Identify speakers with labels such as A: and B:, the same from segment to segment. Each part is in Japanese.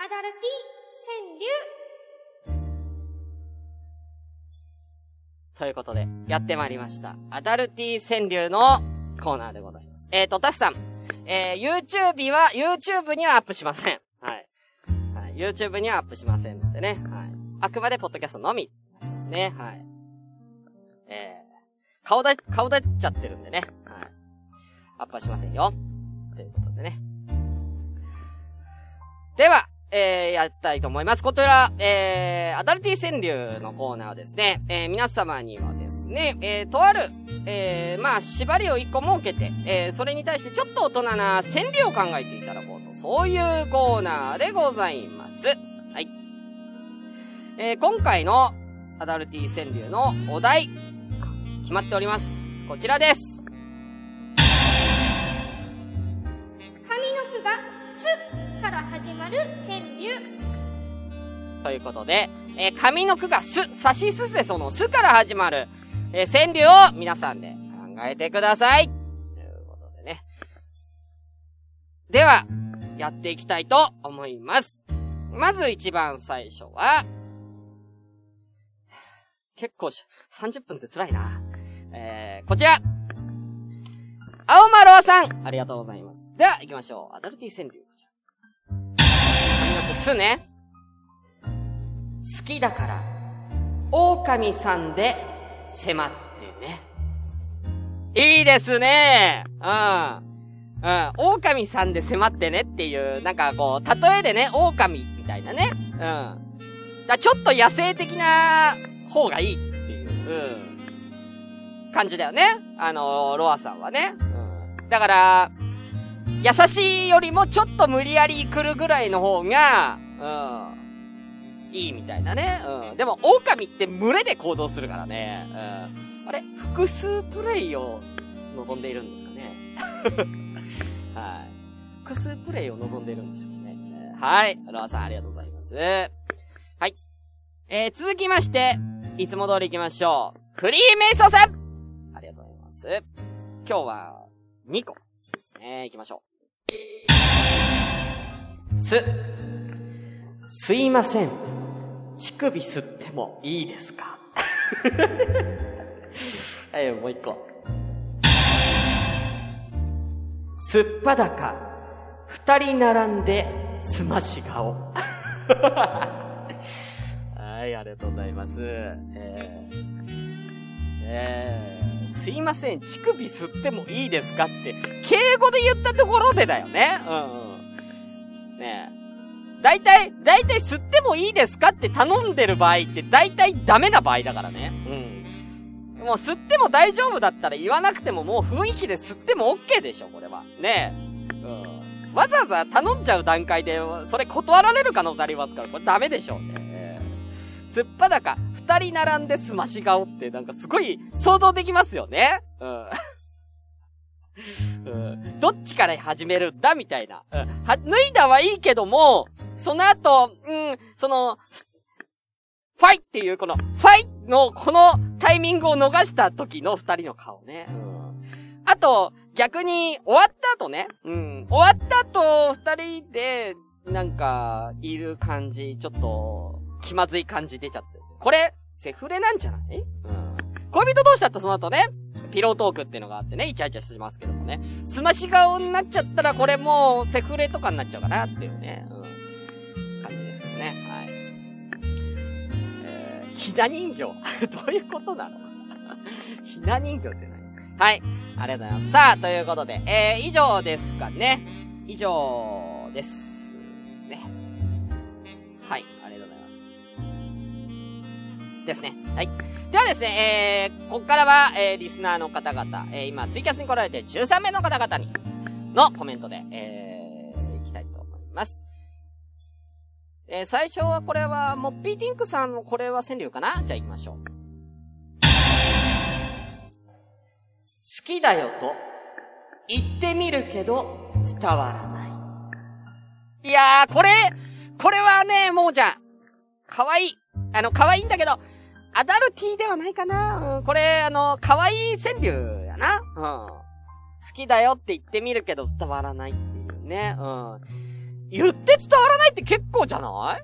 A: アダルティ川柳
B: ということで、やってまいりました。アダルティ川柳のコーナーでございます。えーと、タスさん。えー、YouTube は、YouTube にはアップしません。はい。はい。YouTube にはアップしませんのでね。はい。あくまでポッドキャストのみ。ですね。はい。えー、顔だ、顔出っちゃってるんでね。はい。アップはしませんよ。ということでね。では、えー、やりたいと思います。こちら、えー、アダルティ川柳のコーナーですね、えー、皆様にはですね、えー、とある、えー、まあ、縛りを一個設けて、えー、それに対してちょっと大人な川柳を考えていただこうと、そういうコーナーでございます。はい。えー、今回のアダルティ川柳のお題、決まっております。こちらです。
A: 上の句がすから始まる川柳。
B: ということで、えー上の句がす、さしすせそのすから始まる、えー川柳を皆さんで考えてください。ということでね。では、やっていきたいと思います。まず一番最初は、結構し、30分って辛いな。えー、こちら。青丸さん、ありがとうございます。では、行きましょう。アダルティ川柳、のすね。好きだから、狼さんで迫ってね。いいですねうん。うん。狼さんで迫ってねっていう、なんかこう、例えでね、狼みたいなね。うん。だちょっと野生的な方がいいっていう、うん。感じだよね。あのロアさんはね。うん。だから、優しいよりもちょっと無理やり来るぐらいの方が、うん。いいみたいなね。うん。でも、狼って群れで行動するからね。うん。あれ複数プレイを望んでいるんですかね。はい。複数プレイを望んでいるんでしょうね。はい。ロアさん、ありがとうございます。はい。えー、続きまして、いつも通り行きましょう。フリーメイソーさんありがとうございます。今日は、2個ですね。行きましょう。す。すいません。乳首吸ってもいいですか？はい、もう一個。すっぱだか、二人並んですまし顔。はい、ありがとうございます。えー、えー、すいません、乳首吸ってもいいですかって、敬語で言ったところでだよね。うんうん。ねえ。大体、大体吸ってもいいですかって頼んでる場合って大体ダメな場合だからね。うん。もう吸っても大丈夫だったら言わなくてももう雰囲気で吸っても OK でしょ、これは。ねえ。うん。わざわざ頼んじゃう段階で、それ断られる可能性ありますから、これダメでしょうね。すっぱだか、二人並んですまし顔ってなんかすごい想像できますよね。うん。うん、どっちから始めるんだみたいな。うん、は、脱いだはいいけども、その後、うん、その、ファイっていうこの、ファイのこのタイミングを逃した時の二人の顔ね。うん。あと、逆に、終わった後ね。うん。終わった後、二人で、なんか、いる感じ、ちょっと、気まずい感じ出ちゃって。これ、セフレなんじゃない？うん。恋人同士だったらその後ね、ピロートークっていうのがあってね、イチャイチャしてますけどもね。すまし顔になっちゃったらこれもうセフレとかになっちゃうかなっていうね、うん、感じですけどね。はい。えー、ひな人形 どういうことなの？ひな人形って何？はい。ありがとうございます。さあ、ということで、えー、以上ですかね。以上です。ね。ですね。はい。ではですね、えー、こっからは、えー、リスナーの方々、えー、今、ツイキャスに来られて13名の方々に、のコメントで、えー、いきたいと思います。えー、最初はこれは、モッピーティンクさんのこれは川柳かな？じゃあ行きましょう。好きだよと、言ってみるけど、伝わらない。いやー、これ、これはね、もうじゃん。かわいい。あの、かわいんだけど、アダルティーではないかな。うん、これ、あの、かわい川柳やな。うん。好きだよって言ってみるけど伝わらないっていうね。うん。言って伝わらないって結構じゃない？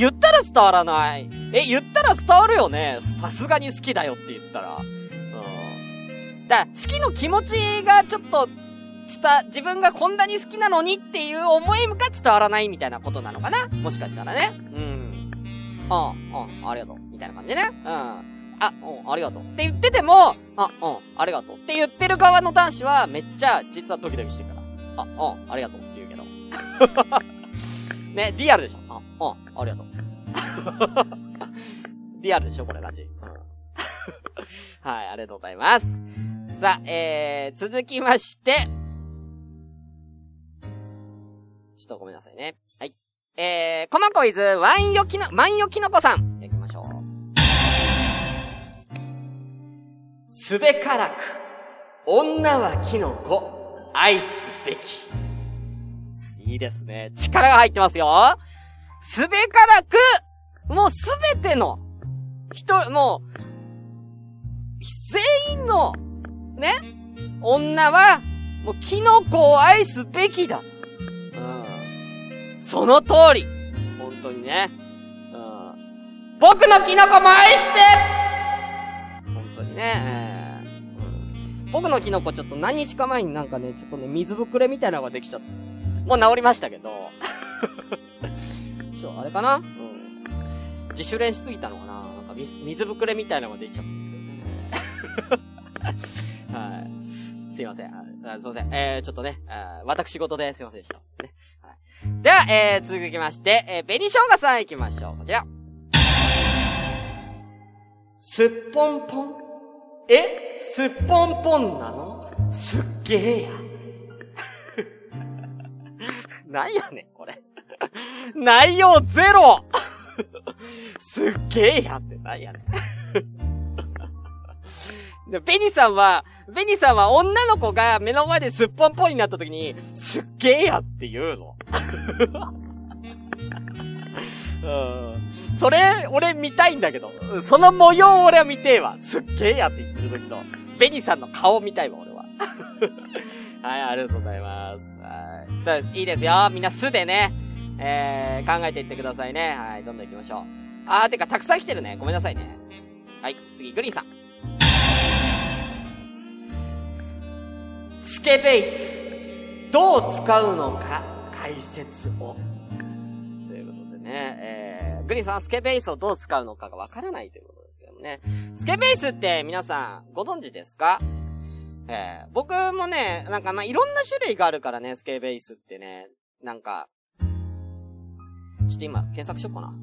B: 言ったら伝わらない。え、言ったら伝わるよね。さすがに好きだよって言ったら。うん。だら好きの気持ちがちょっと、伝、自分がこんなに好きなのにっていう思いが伝わらないみたいなことなのかな？もしかしたらね。うん。ああ、あ、ありがとう。みたいな感じね。うん。あ、うん、ありがとう。って言ってても、あ、うん、ありがとう。って言ってる側の男子は、めっちゃ、実はドキドキしてるから。あ、うん、ありがとうって言うけど。ね、リアルでしょ。あ、うん、ありがとう。リアルでしょこれ感じ。はい、ありがとうございます。さあ、えー、続きまして、ちょっとごめんなさいね。えー、コマコイズ、ワンヨキノ、マンヨキノコさん。行きましょう。すべからく、女はキノコ、愛すべき。いいですね。力が入ってますよ。すべからく、もうすべての、人、もう、全員の、ね、女は、もうキノコを愛すべきだ。その通り。本当にね。うん。僕のキノコも愛して本当にね、えー、うん。僕のキノコちょっと何日か前になんかね、ちょっとね、水ぶくれみたいなのができちゃった。もう治りましたけど。そう、あれかな？うん。自主練しすぎたのかな？なんか水、水ぶくれみたいなのができちゃったんですけどね。はい。すいません。あすいません。えー、ちょっとね、私事ですいませんでした。ね。はい。では、えー、続きまして、えー、紅生姜さん行きましょう。こちら。すっぽんぽん？え？すっぽんぽんなの？すっげえや。なんやねん、これ。内容ゼロ すっげえやってなんやねん。で、ベニさんは、ベニさんは女の子が目の前ですっぽんぽんになった時に、すっげえやって言うの。うん。それ、俺見たいんだけど。その模様俺は見てえわ。すっげえやって言ってる時と、ベニさんの顔見たいわ、俺は。はい、ありがとうございます。はい。いいですよ。みんな素でね、えー、考えていってくださいね。はい、どんどん行きましょう。あー、てか、たくさん来てるね。ごめんなさいね。はい、次、グリーンさん。スケベース。どう使うのか、解説を。ということでね、えー、グリーンさんはスケベースをどう使うのかがわからないということですけどもね。スケベースって皆さんご存知ですか？えー、僕もね、なんかまあ、いろんな種類があるからね、スケベースってね。なんか、ちょっと今、検索しようかな。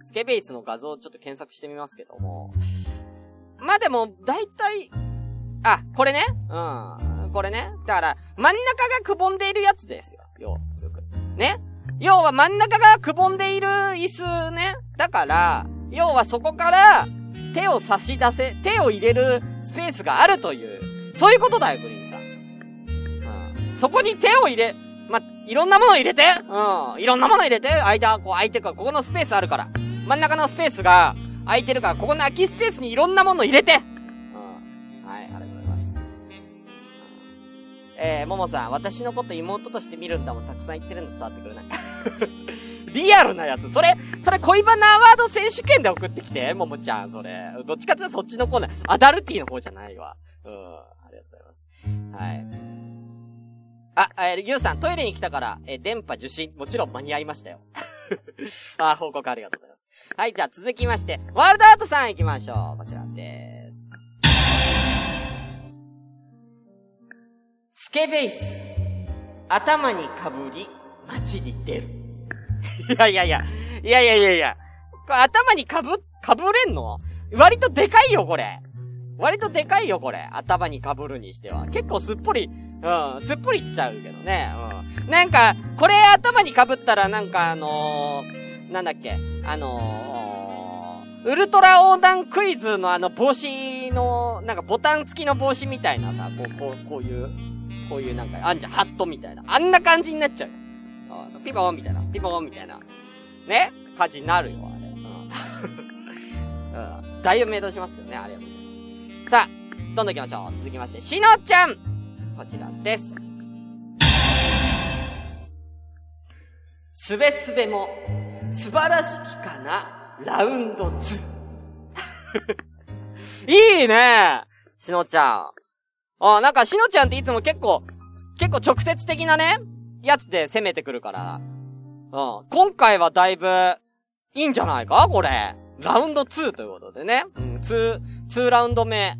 B: スケベースの画像をちょっと検索してみますけども。まあ、でも、だいたい、あ、これね？うん。これね？だから、真ん中がくぼんでいるやつですよ。よ、よく。ね？要は真ん中がくぼんでいる椅子ね？だから、要はそこから、手を差し出せ、手を入れるスペースがあるという、そういうことだよ、グリーンさん。うん。そこに手を入れ、ま、いろんなもの入れてうん。いろんなもの入れて間、こう空いてるから、ここのスペースあるから。真ん中のスペースが空いてるから、ここの空きスペースにいろんなもの入れてえー、ももさん、私のこと妹として見るんだもん、たくさん言ってるんです、伝わってくれない。リアルなやつ。それ、それ恋バナアワード選手権で送ってきて、ももちゃん、それ。どっちかっていうとそっちのコーナー、アダルティの方じゃないわ。うん。ありがとうございます。はい。あ、えー、ゆうさん、トイレに来たから、えー、電波受信、もちろん間に合いましたよ。あ、報告ありがとうございます。はい、じゃあ続きまして、ワールドアートさん行きましょう。こちらです。スケベイス。頭にかぶり、街に出る。いやいやいや。いやいやいやいや。これ頭にかぶ、かぶれんの？割とでかいよ、これ。割とでかいよ、これ。頭にかぶるにしては。結構すっぽり、うん、すっぽりいっちゃうけどね。うん。なんか、これ頭にかぶったらなんかあのー、なんだっけ、あのー、ウルトラ横断クイズのあの帽子の、なんかボタン付きの帽子みたいなさ、こう、こう、こういう、こういうなんか、あんじゃん、ハットみたいな。あんな感じになっちゃう。ピボンみたいな、ピボンみたいな。ね？感じになるよ、あれ。うん。だいぶ目立ちますけどね、ありがとうございます。さあ、どんどん行きましょう。続きまして、しのちゃんこちらです。すべすべも、素晴らしきかな、ラウンド2。いいねしのちゃん。あ、なんかしのちゃんっていつも結構、結構直接的なね、やつで攻めてくるから。うん。今回はだいぶ、いいんじゃないか？これ。ラウンド2ということでね。うん、2、2ラウンド目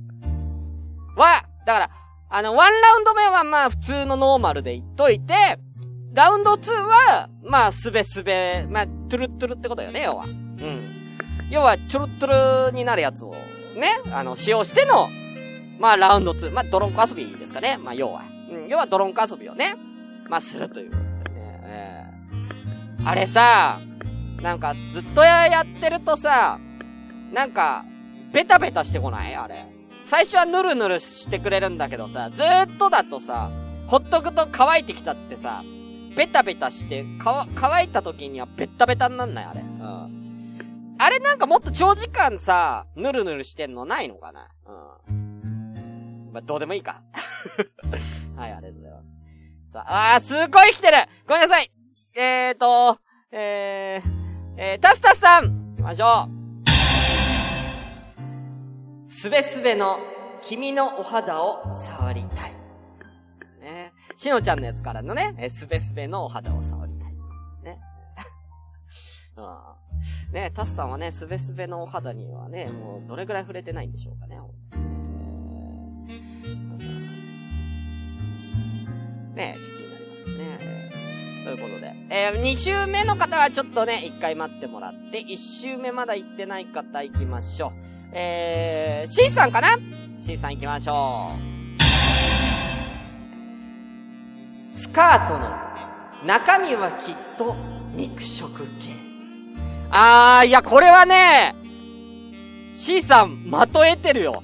B: は、だから、あの、1ラウンド目はまあ普通のノーマルで言っといて、ラウンド2は、まあ、すべすべ、まあ、トゥルトゥルってことよね、要は。うん。要は、チョルトゥルになるやつを、ね、あの、使用しての、まあ、ラウンド2。まあ、ドロンコ遊びですかね。まあ、要は。うん、要はドロンコ遊びをね、まあ、するというね。えー、あれさ、なんか、ずっとや、やってるとさ、なんか、ベタベタしてこない？あれ。最初はヌルヌルしてくれるんだけどさ、ずーっとだとさ、ほっとくと乾いてきちゃってさ、ベタベタして、か、乾いた時にはベタベタになんない？あれ。うん。あれなんかもっと長時間さ、ぬるぬるしてんのないのかな？うん。まあ、どうでもいいか。はい、ありがとうございます。さあ、あー、すごい来てるごめんなさいえーと、えー、えー、タスタスさん行きましょうすべすべの君のお肌を触りたい。ね。しのちゃんのやつからのね、えすべすべのお肌を触りたい。ね。うん。ね、タスさんはね、すべすべのお肌にはね、もうどれぐらい触れてないんでしょうかね、ね、ちょっと気になりますけどね。ということで。えー、2週目の方はちょっとね、1回待ってもらって、1週目まだ行ってない方行きましょう。えー、C さんかな ?C さん行きましょう。スカートの中身はきっと肉食系。あー、いや、これはね、C さん、まとえてるよ。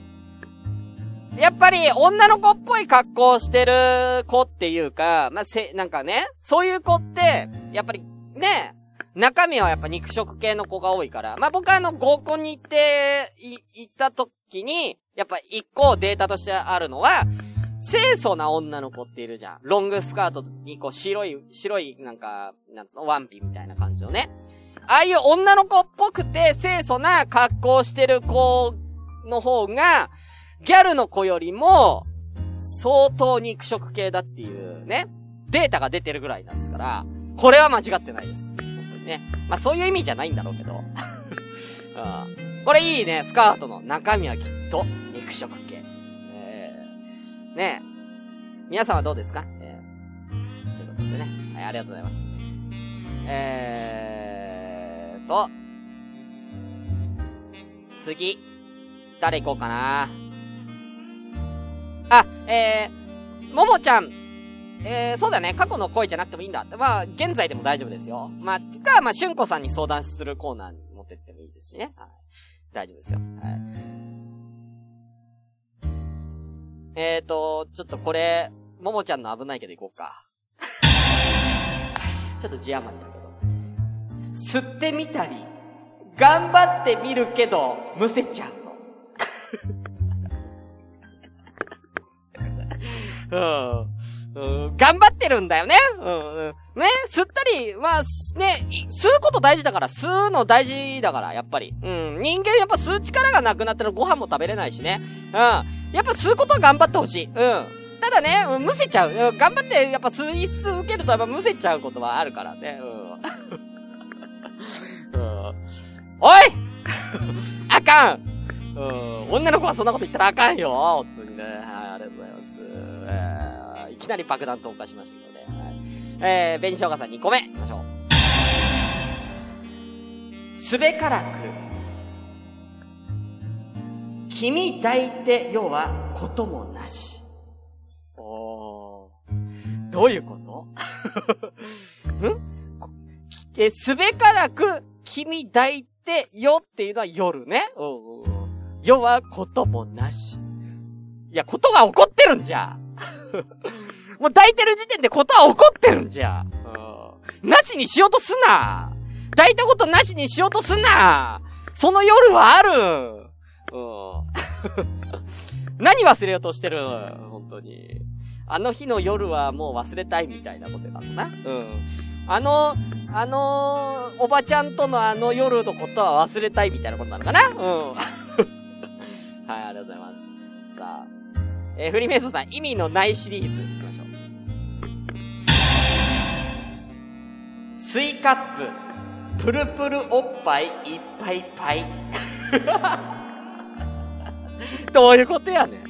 B: やっぱり、女の子っぽい格好してる子っていうか、まあ、せ、なんかね、そういう子って、やっぱり、ね、中身はやっぱ肉食系の子が多いから、まあ、僕はあの、合コンに行って、い、行った時に、やっぱ一個データとしてあるのは、清楚な女の子っているじゃん。ロングスカートにこう白い、白いなんか、なんつうの、ワンピみたいな感じのね。ああいう女の子っぽくて清楚な格好してる子の方が、ギャルの子よりも、相当肉食系だっていうね、データが出てるぐらいなんですから、これは間違ってないです。本当にね。まあそういう意味じゃないんだろうけど。うん、これいいね、スカートの中身はきっと肉食系。ねえ。皆さんはどうですか？えー、ということでね。はい、ありがとうございます。えーと、次、誰行こうかな。あ、えー、ももちゃん。えー、そうだね。過去の恋じゃなくてもいいんだ。まあ、現在でも大丈夫ですよ。まあ、つか、まあ、しゅんこさんに相談するコーナーに持ってってもいいですしね。はい。大丈夫ですよ。はい。えーと、ちょっとこれ、ももちゃんの危ないけど行こうか。ちょっと字余りだけど。吸ってみたり、頑張ってみるけど、むせちゃうの。うん。うん、頑張ってるんだよね。うん、うん。ね、吸ったり、まあ、ね、吸うこと大事だから、吸うの大事だから、やっぱり。うん。人間やっぱ吸う力がなくなったらご飯も食べれないしね。うん。やっぱ吸うことは頑張ってほしい。うん。ただね、うん、むせちゃう。うん、頑張って、やっぱ吸い続けるとやっぱむせちゃうことはあるからね。うん。うん、おい あかんうん。女の子はそんなこと言ったらあかんよ。本当にね。はい、ありがとうございます。えーきなり爆弾投下しましたので、はい。えー、紅生姜さん2個目、いきましょう。すべからく、君抱いて世はこともなし。おー。どういうこと？ん？え、すべからく、君抱いてよっていうのは夜ね。お世はこともなし。いや、ことが起こってるんじゃ。もう抱いてる時点でことは起こってるんじゃ。うん。なしにしようとすな。抱いたことなしにしようとすな。その夜はある。うん。何忘れようとしてる？本当に。あの日の夜はもう忘れたいみたいなことなのな。うん。あの、あのー、おばちゃんとのあの夜のことは忘れたいみたいなことなのかな？うん。はい、ありがとうございます。さあ。えー、フリーメイソンさん、意味のないシリーズ、行きましょう。スイカップ、プルプルおっぱい、いっぱいいっぱい。どういうことやねん。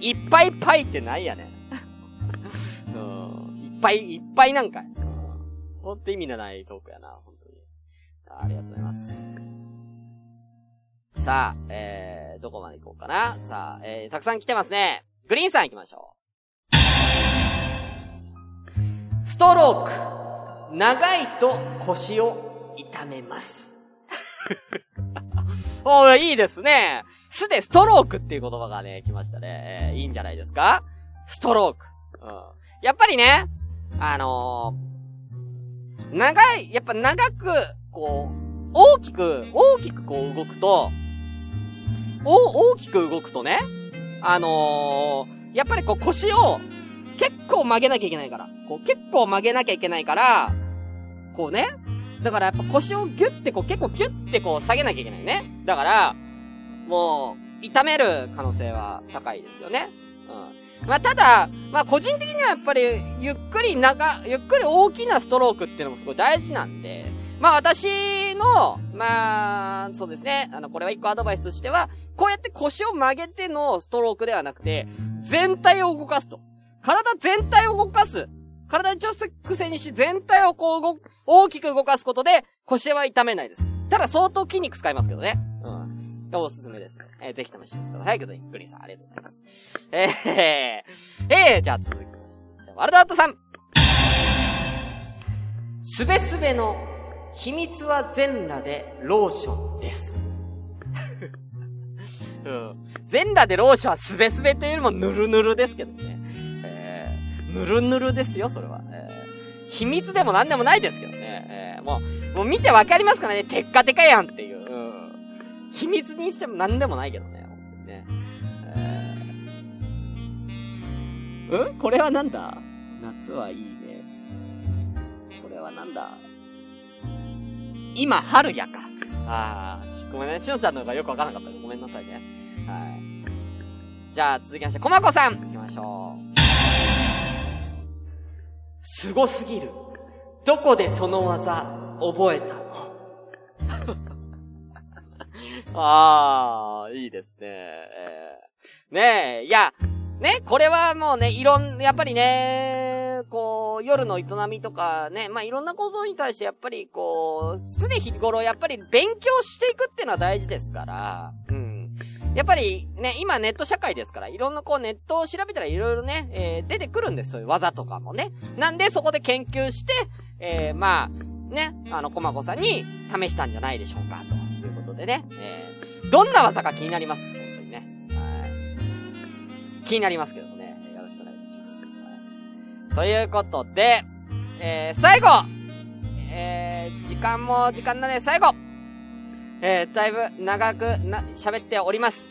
B: いっぱいいっぱいってなんやねん。うん。いっぱいいっぱいなんかい。ほんと意味のないトークやな、本当に。ありがとうございます。さあ、えー、どこまで行こうかな。さあ、えー、たくさん来てますね。グリーンさん行きましょう。ストローク。長いと腰を痛めます。おー、いいですね。すでストロークっていう言葉がね、来ましたね。えー、いいんじゃないですか？ストローク。うん。やっぱりね、あのー、長い、やっぱ長く、こう、大きく、大きくこう動くと、お、大きく動くとね、あのー、やっぱりこう腰を結構曲げなきゃいけないから、こう結構曲げなきゃいけないから、こうね、だからやっぱ腰をギュッてこう結構ギュッてこう下げなきゃいけないね。だから、もう、痛める可能性は高いですよね。うん。まあ、ただ、まあ、個人的にはやっぱり、ゆっくり長、ゆっくり大きなストロークっていうのもすごい大事なんで、まあ、私の、まあ、そうですね。あの、これは一個アドバイスとしては、こうやって腰を曲げてのストロークではなくて、全体を動かすと。体全体を動かす。体調癖にして全体をこう動、大きく動かすことで、腰は痛めないです。ただ相当筋肉使いますけどね。うん。おすすめですね。えー、ぜひ試してみてください。グリーンさん、ありがとうございます。えー、えー、じゃあ続きまして。じゃあ、ワルダートさん。すべすべの秘密は全裸でローションです。うん。全裸でローションはすべすべというよりもぬるぬるですけどね。ぬるぬるですよ、それは。えー、秘密でもなんでもないですけどね。えー、もう、もう見てわかりますからね、テッカテカやんっていう。うん。秘密にしてもなんでもないけどね、ね。えー、うん？これはなんだ？夏はいいね。これはなんだ？今、春やか。ああ、ごめんね。しのちゃんの方がよくわからなかった。ごめんなさいね。はい。じゃあ、続きまして、こまこさん行きましょう。すごすぎる。どこでその技覚えたの？ああ、いいですね。えー、ねえ、いや、ね、これはもうね、いろん、やっぱりね、こう、夜の営みとかね、まあ、いろんなことに対してやっぱりこう、常日頃やっぱり勉強していくっていうのは大事ですから、うん。やっぱりね、今ネット社会ですから、いろんなこうネットを調べたらいろいろね、えー、出てくるんです。そういう技とかもね。なんでそこで研究して、えー、まあ、ね、あの、コマコさんに試したんじゃないでしょうか、ということでね。えー、どんな技か気になります。本当にね。はい。気になりますけどということで、えー、最後えー、時間も時間だね、最後えー、だいぶ長くな、喋っております。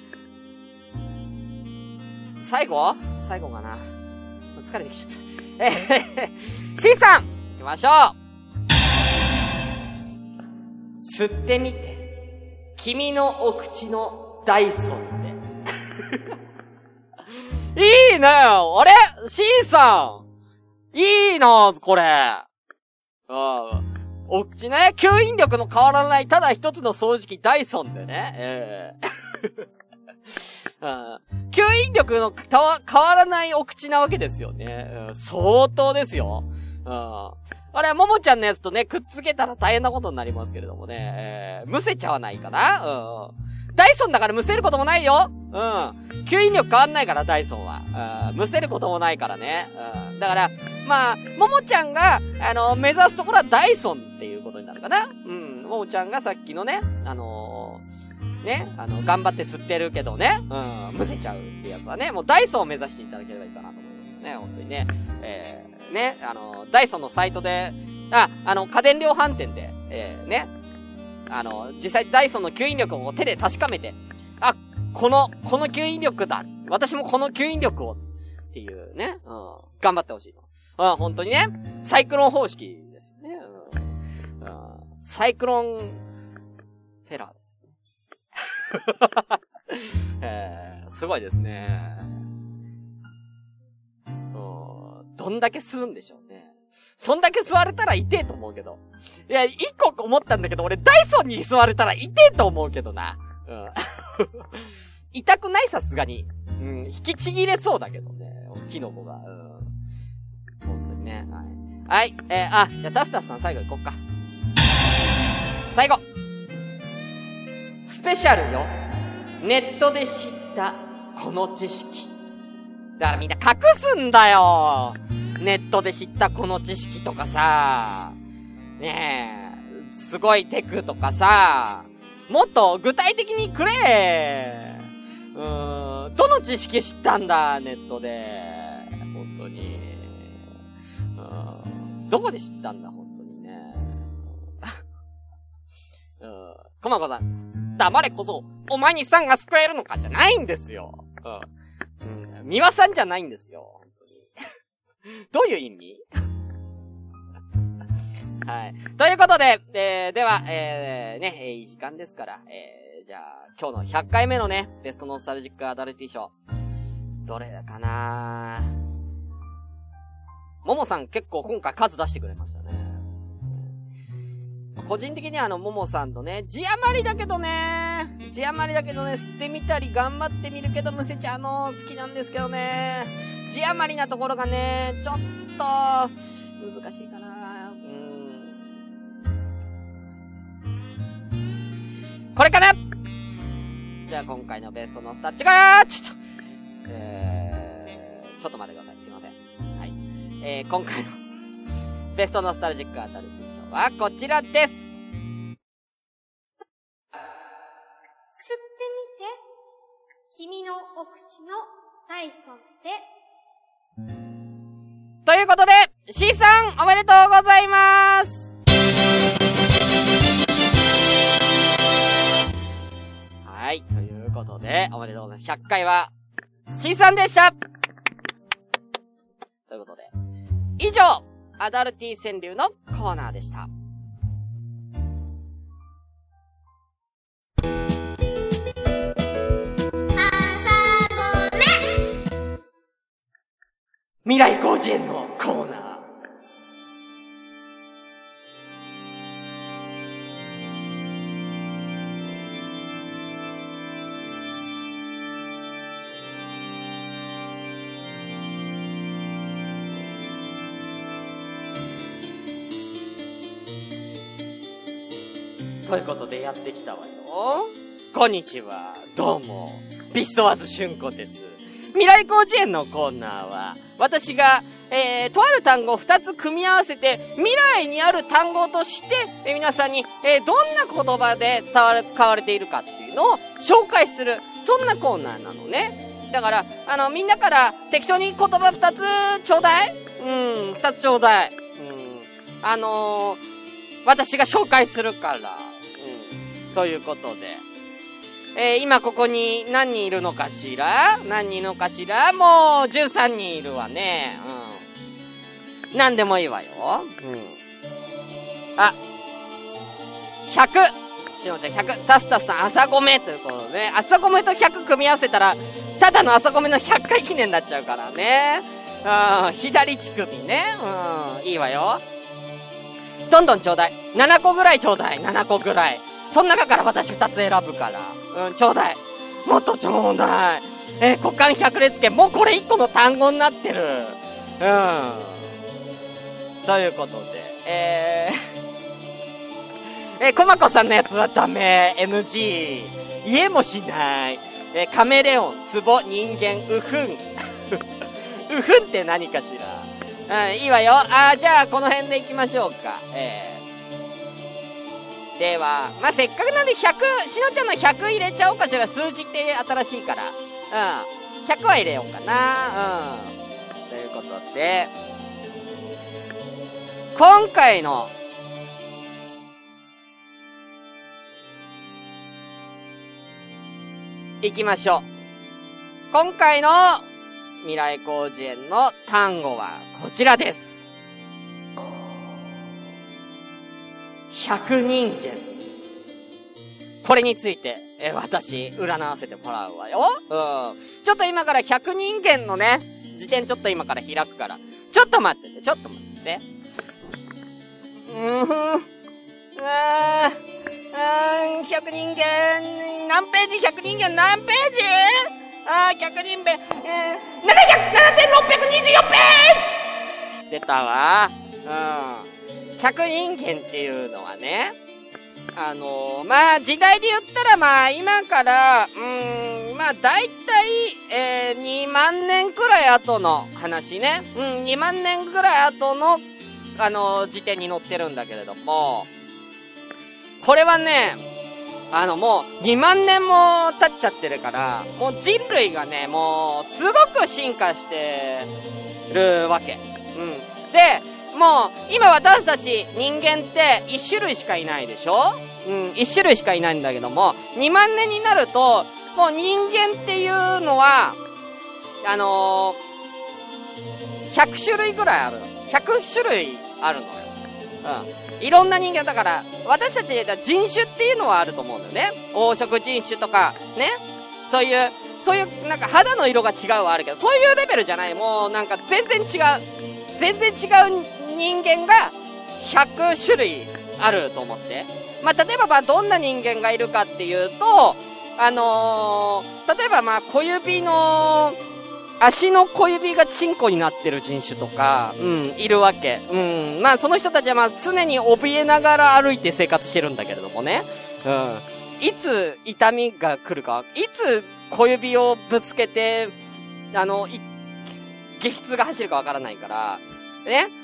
B: 最後？最後かな？疲れてきちゃった。えー、C さん行きましょう吸ってみて。君のお口のダイソンで。いいねあれ ?C さんいいなこれ。ああ。お口ね、吸引力の変わらない、ただ一つの掃除機ダイソンでね、ええ ー吸引力の変わらないお口なわけですよね。うん、相当ですよ。うん。あれはももちゃんのやつとね、くっつけたら大変なことになりますけれどもね。えー、むせちゃわないかなうん。ダイソンだからむせることもないようん。吸引力変わんないから、ダイソンは。うん。むせることもないからね。うん。だから、まあ、ももちゃんが、あの、目指すところはダイソンっていうことになるかな。うん。ももちゃんがさっきのね、あのー、ね、あの、頑張って吸ってるけどね、うん、むせちゃうってやつはね、もうダイソンを目指していただければいいかなと思いますよね、本当にね。えー、ね、あの、ダイソンのサイトで、あ、あの、家電量販店で、えー、ね、あの、実際ダイソンの吸引力を手で確かめて、あ、この、この吸引力だ。私もこの吸引力をっていうね、うん。頑張ってほしいの。うん、本当にね。サイクロン方式ですよね。うん。サイクロン、フェラーですね。えー、すごいですね。どんだけ吸うんでしょう。そんだけ吸われたら痛えと思うけど。いや、一個思ったんだけど、俺ダイソンに吸われたら痛えと思うけどな。うん。痛くないさすがに。うん、引きちぎれそうだけどね。キノコが。うん。本当にね。はい。はい、えー、あ、じゃあタスタスさん最後行こっか。最後スペシャルよ。ネットで知ったこの知識。だからみんな隠すんだよネットで知ったこの知識とかさ。ねえ、すごいテクとかさ。もっと具体的にくれうーん、どの知識知ったんだ、ネットで。本当に。うん、どこで知ったんだ、本当にね。うん、コマコさん、黙れ小僧、お前にさんが救えるのか？じゃないんですよ。うん。うん、三輪さんじゃないんですよ、どういう意味？はい。ということで、えー、では、えー、ね、えー、いい時間ですから、えー、じゃあ、今日の100回目のね、ベストノスタルジックアダルティ賞。どれかなももさん結構今回数出してくれましたね。個人的にはあの、ももさんとね、字余りだけどね、字余りだけどね、吸ってみたり頑張ってみるけどむせちゃうの好きなんですけどね、字余りなところがね、ちょっと、難しいかな。これかなじゃあ今回のベストのスタッチがちょっと、えー、ちょっと待ってください。すいません。はい。えー、今回のベストノスタルジックアダルティショーはこちらです。吸ってみて。
A: 君のお口のダイソンで。
B: ということで、C さんおめでとうございますはい。ということで、おめでとうございます。100回は、C さんでしたということで、以上、アダルティ川柳のコーナーでした。未来工事園のコーナー。ということでやってきたわよ。こんにちは。どうも。ピストワーズ春子です。未来工事園のコーナーは、私が、えー、とある単語を2つ組み合わせて、未来にある単語として、えー、皆さんに、えー、どんな言葉で伝われ、使われているかっていうのを紹介する、そんなコーナーなのね。だから、あの、みんなから適当に言葉2つちょうだいうん、2つちょうだい。うん。あの私が紹介するから。ということで。えー、今ここに何人いるのかしら？何人いるのかしら？もう13人いるわね。うん。何でもいいわよ。うん。あ、100! しのちゃん100、タスタスさん朝ごめということでね。朝ごめと100組み合わせたら、ただの朝ごめの100回記念になっちゃうからね。うん、左乳首ね。うん、いいわよ。どんどんちょうだい。7個ぐらいちょうだい。7個ぐらい。その中から私二つ選ぶから。うん、ちょうだい。もっとちょうだい。えー、股間百列拳。もうこれ一個の単語になってる。うん。ということで、えー、えー、コマコさんのやつはダメ。NG。言えもしない。えー、カメレオン、ツボ、人間、ウフン。ウフンって何かしら。うん、いいわよ。あじゃあ、この辺で行きましょうか。えーでは、まあ、せっかくなんで100、しのちゃんの100入れちゃおうかしら。数字って新しいから。うん。100は入れようかな。うん。ということで、今回の、行きましょう。今回の未来広辞苑の単語はこちらです。百人間。これについて、え、私、占わせてもらうわよ。うん。ちょっと今から百人間のね、辞典ちょっと今から開くから。ちょっと待ってて、ちょっと待ってて。うーん。あー、うん、百人間、何ページ？百人間何ページ？あー、百人べ、えー、700、7624ページ出たわ。うん。百人間っていうのはね、あのー、まあ、時代で言ったら、まあ、今から、うーん、まあ、だいたい、えー、2万年くらい後の話ね。うん、2万年くらい後の、あのー、時点に載ってるんだけれども、これはね、あの、もう、2万年も経っちゃってるから、もう人類がね、もう、すごく進化してるわけ。うん。で、もう、今私たち人間って1種類しかいないでしょ？うん、1種類しかいないんだけども、2万年になると、もう人間っていうのは、あのー、100種類ぐらいある。100種類あるのよ。うん。いろんな人間だから、私たち人種っていうのはあると思うんだよね。黄色人種とか、ね。そういう、そういう、なんか肌の色が違うはあるけど、そういうレベルじゃない。もうなんか全然違う。全然違う人間が100種類あると思って。まあ、例えばまあ、どんな人間がいるかっていうと、あのー、例えばまあ、小指の、足の小指がチンコになってる人種とか、うん、いるわけ。うん。まあ、その人たちはまあ、常に怯えながら歩いて生活してるんだけれどもね。うん。いつ痛みが来るか、いつ小指をぶつけて、あの、激痛が走るかわからないから、ね。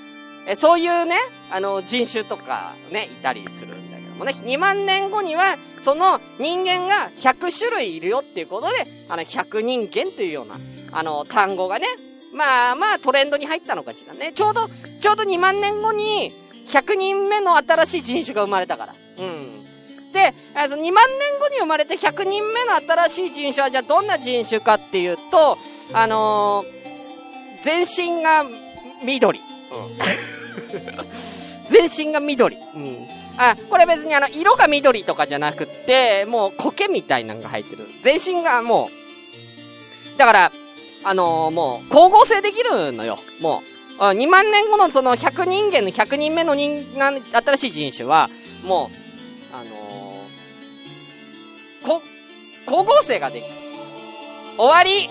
B: え、そういうね、あの、人種とかね、いたりするんだけどもね、2万年後には、その人間が100種類いるよっていうことで、あの、100人間というような、あの、単語がね、まあまあトレンドに入ったのかしらね。ちょうど、ちょうど2万年後に、100人目の新しい人種が生まれたから。うん。で、あの2万年後に生まれた100人目の新しい人種は、じゃあどんな人種かっていうと、あのー、全身が緑。うん。全身が緑。うん。あ、これ別にあの、色が緑とかじゃなくって、もう苔みたいなのが入ってる。全身がもう、だから、あのー、もう、光合成できるのよ。もう。2万年後のその100人間の100人目の人、新しい人種は、もう、あのー、こ、光合成ができる。終わり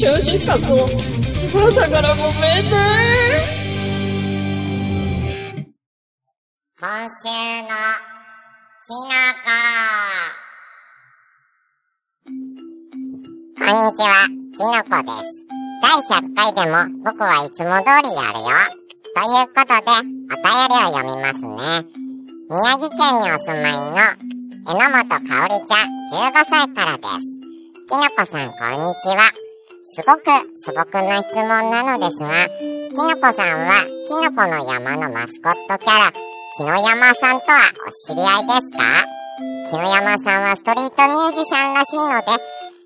B: シュンシスカスの朝からごめんね
C: 今週のきのここんにちは、きのこです。第100回でも僕はいつも通りやるよ。ということで、お便りを読みますね。宮城県にお住まいの榎本かおりちゃん15歳からです。きのこさんこんにちは。すごく素朴な質問なのですが、きのこさんはきのこの山のマスコットキャラ、木の山さんとはお知り合いですか？木の山さんはストリートミュージシャンらしいので、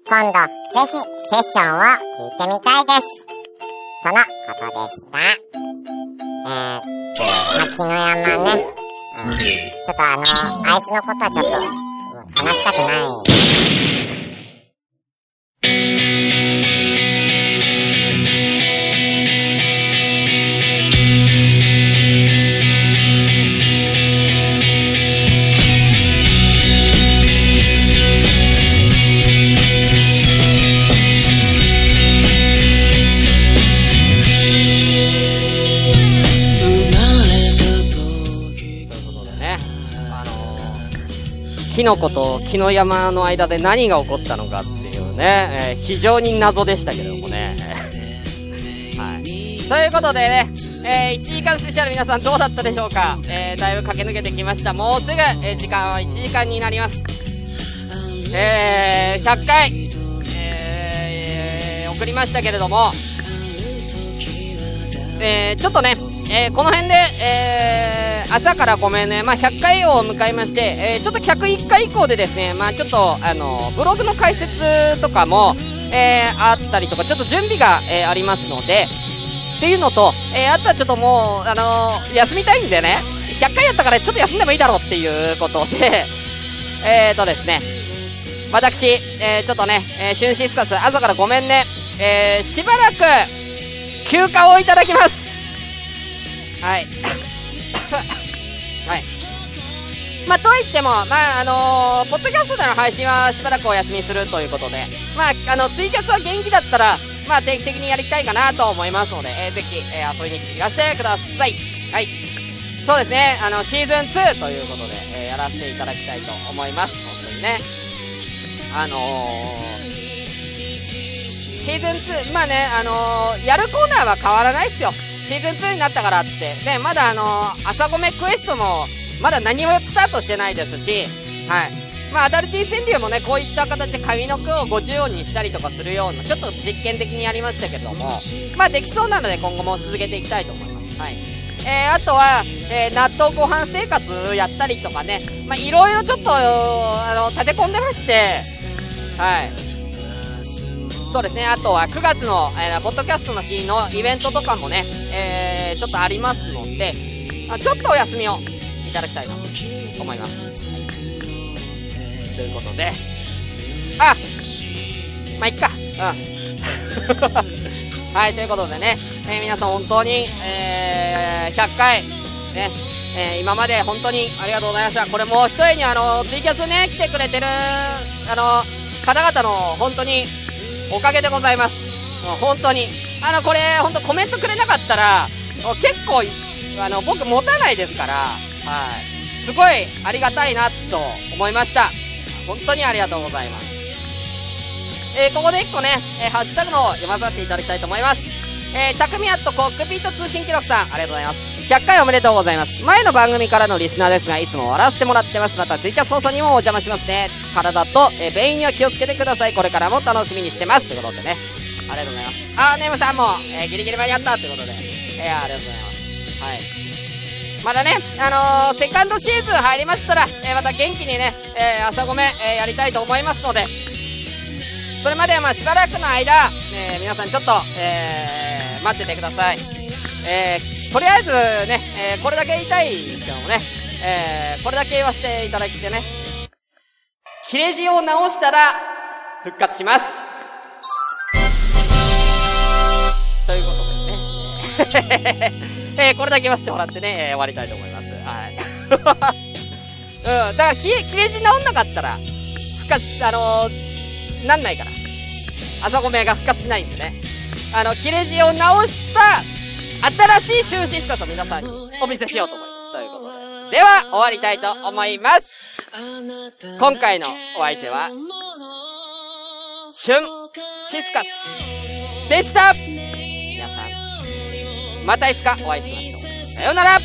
C: 今度ぜひセッションを聞いてみたいです。とのことでした。えー、まあ、木の山ね、うん、ちょっとあの、あいつのことはちょっと、話したくない。
B: キノコと木の山の間で何が起こったのかっていうね、えー、非常に謎でしたけどもね。はい。ということでね、えー、1時間スペシャル皆さんどうだったでしょうかえー、だいぶ駆け抜けてきました。もうすぐ、えー、時間は1時間になります。えー、100回、えー、送りましたけれども、えー、ちょっとね、えー、この辺で、えー、朝からごめんね、まあ、100回を迎えまして、えー、ちょっと101回以降でですね、まあ、ちょっと、あの、ブログの解説とかも、えー、あったりとか、ちょっと準備が、えー、ありますので、っていうのと、えー、あとはちょっともう、あのー、休みたいんでね、100回やったからちょっと休んでもいいだろうっていうことで、えーとですね、私、えー、ちょっとね、えー、春シスカス、朝からごめんね、えー、しばらく、休暇をいただきます。はい。はい。まあ、といっても、まあ、あのー、ポッドキャストでの配信はしばらくお休みするということで、まあ、あの、ツイキャスは元気だったら、まあ、定期的にやりたいかなと思いますので、えー、ぜひ、えー、遊びにいらしてください。はい。そうですね、あの、シーズン2ということで、えー、やらせていただきたいと思います。本当にね。あのー、シーズン2、まあね、あのー、やるコーナーは変わらないっすよ。シーズン2になったからって。で、まだあのー、朝ごめクエストも、まだ何もスタートしてないですし、はい。まあ、アダルティ川柳もね、こういった形で髪の毛を50音にしたりとかするような、ちょっと実験的にやりましたけども、まあ、できそうなので今後も続けていきたいと思います。はい。えー、あとは、えー、納豆ご飯生活やったりとかね、まあ、いろいろちょっと、あの、立て込んでまして、はい。そうですね、あとは9月の、えー、ポッドキャストの日のイベントとかもね、えー、ちょっとありますので、あちょっとお休みをいただきたいなと思います。ということで、あまあ、いっか。うん。はい、ということでね、えー、皆さん本当に、えー、100回、ね、えー、今まで本当にありがとうございました。これもう一重にあの、ツイキャスね、来てくれてる、あの、方々の本当におかげでございます。もう本当に。あの、これ、本当コメントくれなかったら、結構、あの、僕持たないですから、はい。すごいありがたいなと思いました。本当にありがとうございます。えー、ここで1個ね、えー、ハッシュタグのを読まさせていただきたいと思います。えー、たくみやっとコックピット通信記録さん、ありがとうございます。100回おめでとうございます。前の番組からのリスナーですが、いつも笑わせてもらってます。また、ツイキャス放送にもお邪魔しますね。体と、え、便意には気をつけてください。これからも楽しみにしてます。ということでね。ありがとうございます。あー、ネームさんも、えー、ギリギリ間に合ったということで。えー、ありがとうございます。はい。まだね、あのー、セカンドシーズン入りましたら、えー、また元気にね、えー、朝ごめ、えやりたいと思いますので、それまではまあしばらくの間、え皆さんちょっと、え待っててください。えーとりあえずね、えこれだけ言いたいですけどもね、えこれだけ言わせていただいてね、切れ字を直したら、復活します。ということでね。えー、これだけ言わせてもらってね、えー、終わりたいと思います。はい。うん、だから、切れ、切れ字直んなかったら、復活、あのー、なんないから。朝ごめが復活しないんでね。あの、切れ字を直した、新しいシュンシスカスを皆さんにお見せしようと思います。ということで。では、終わりたいと思います。今回のお相手は、シュンシスカスでした皆さんまたいつかお会いしましょう。さようなら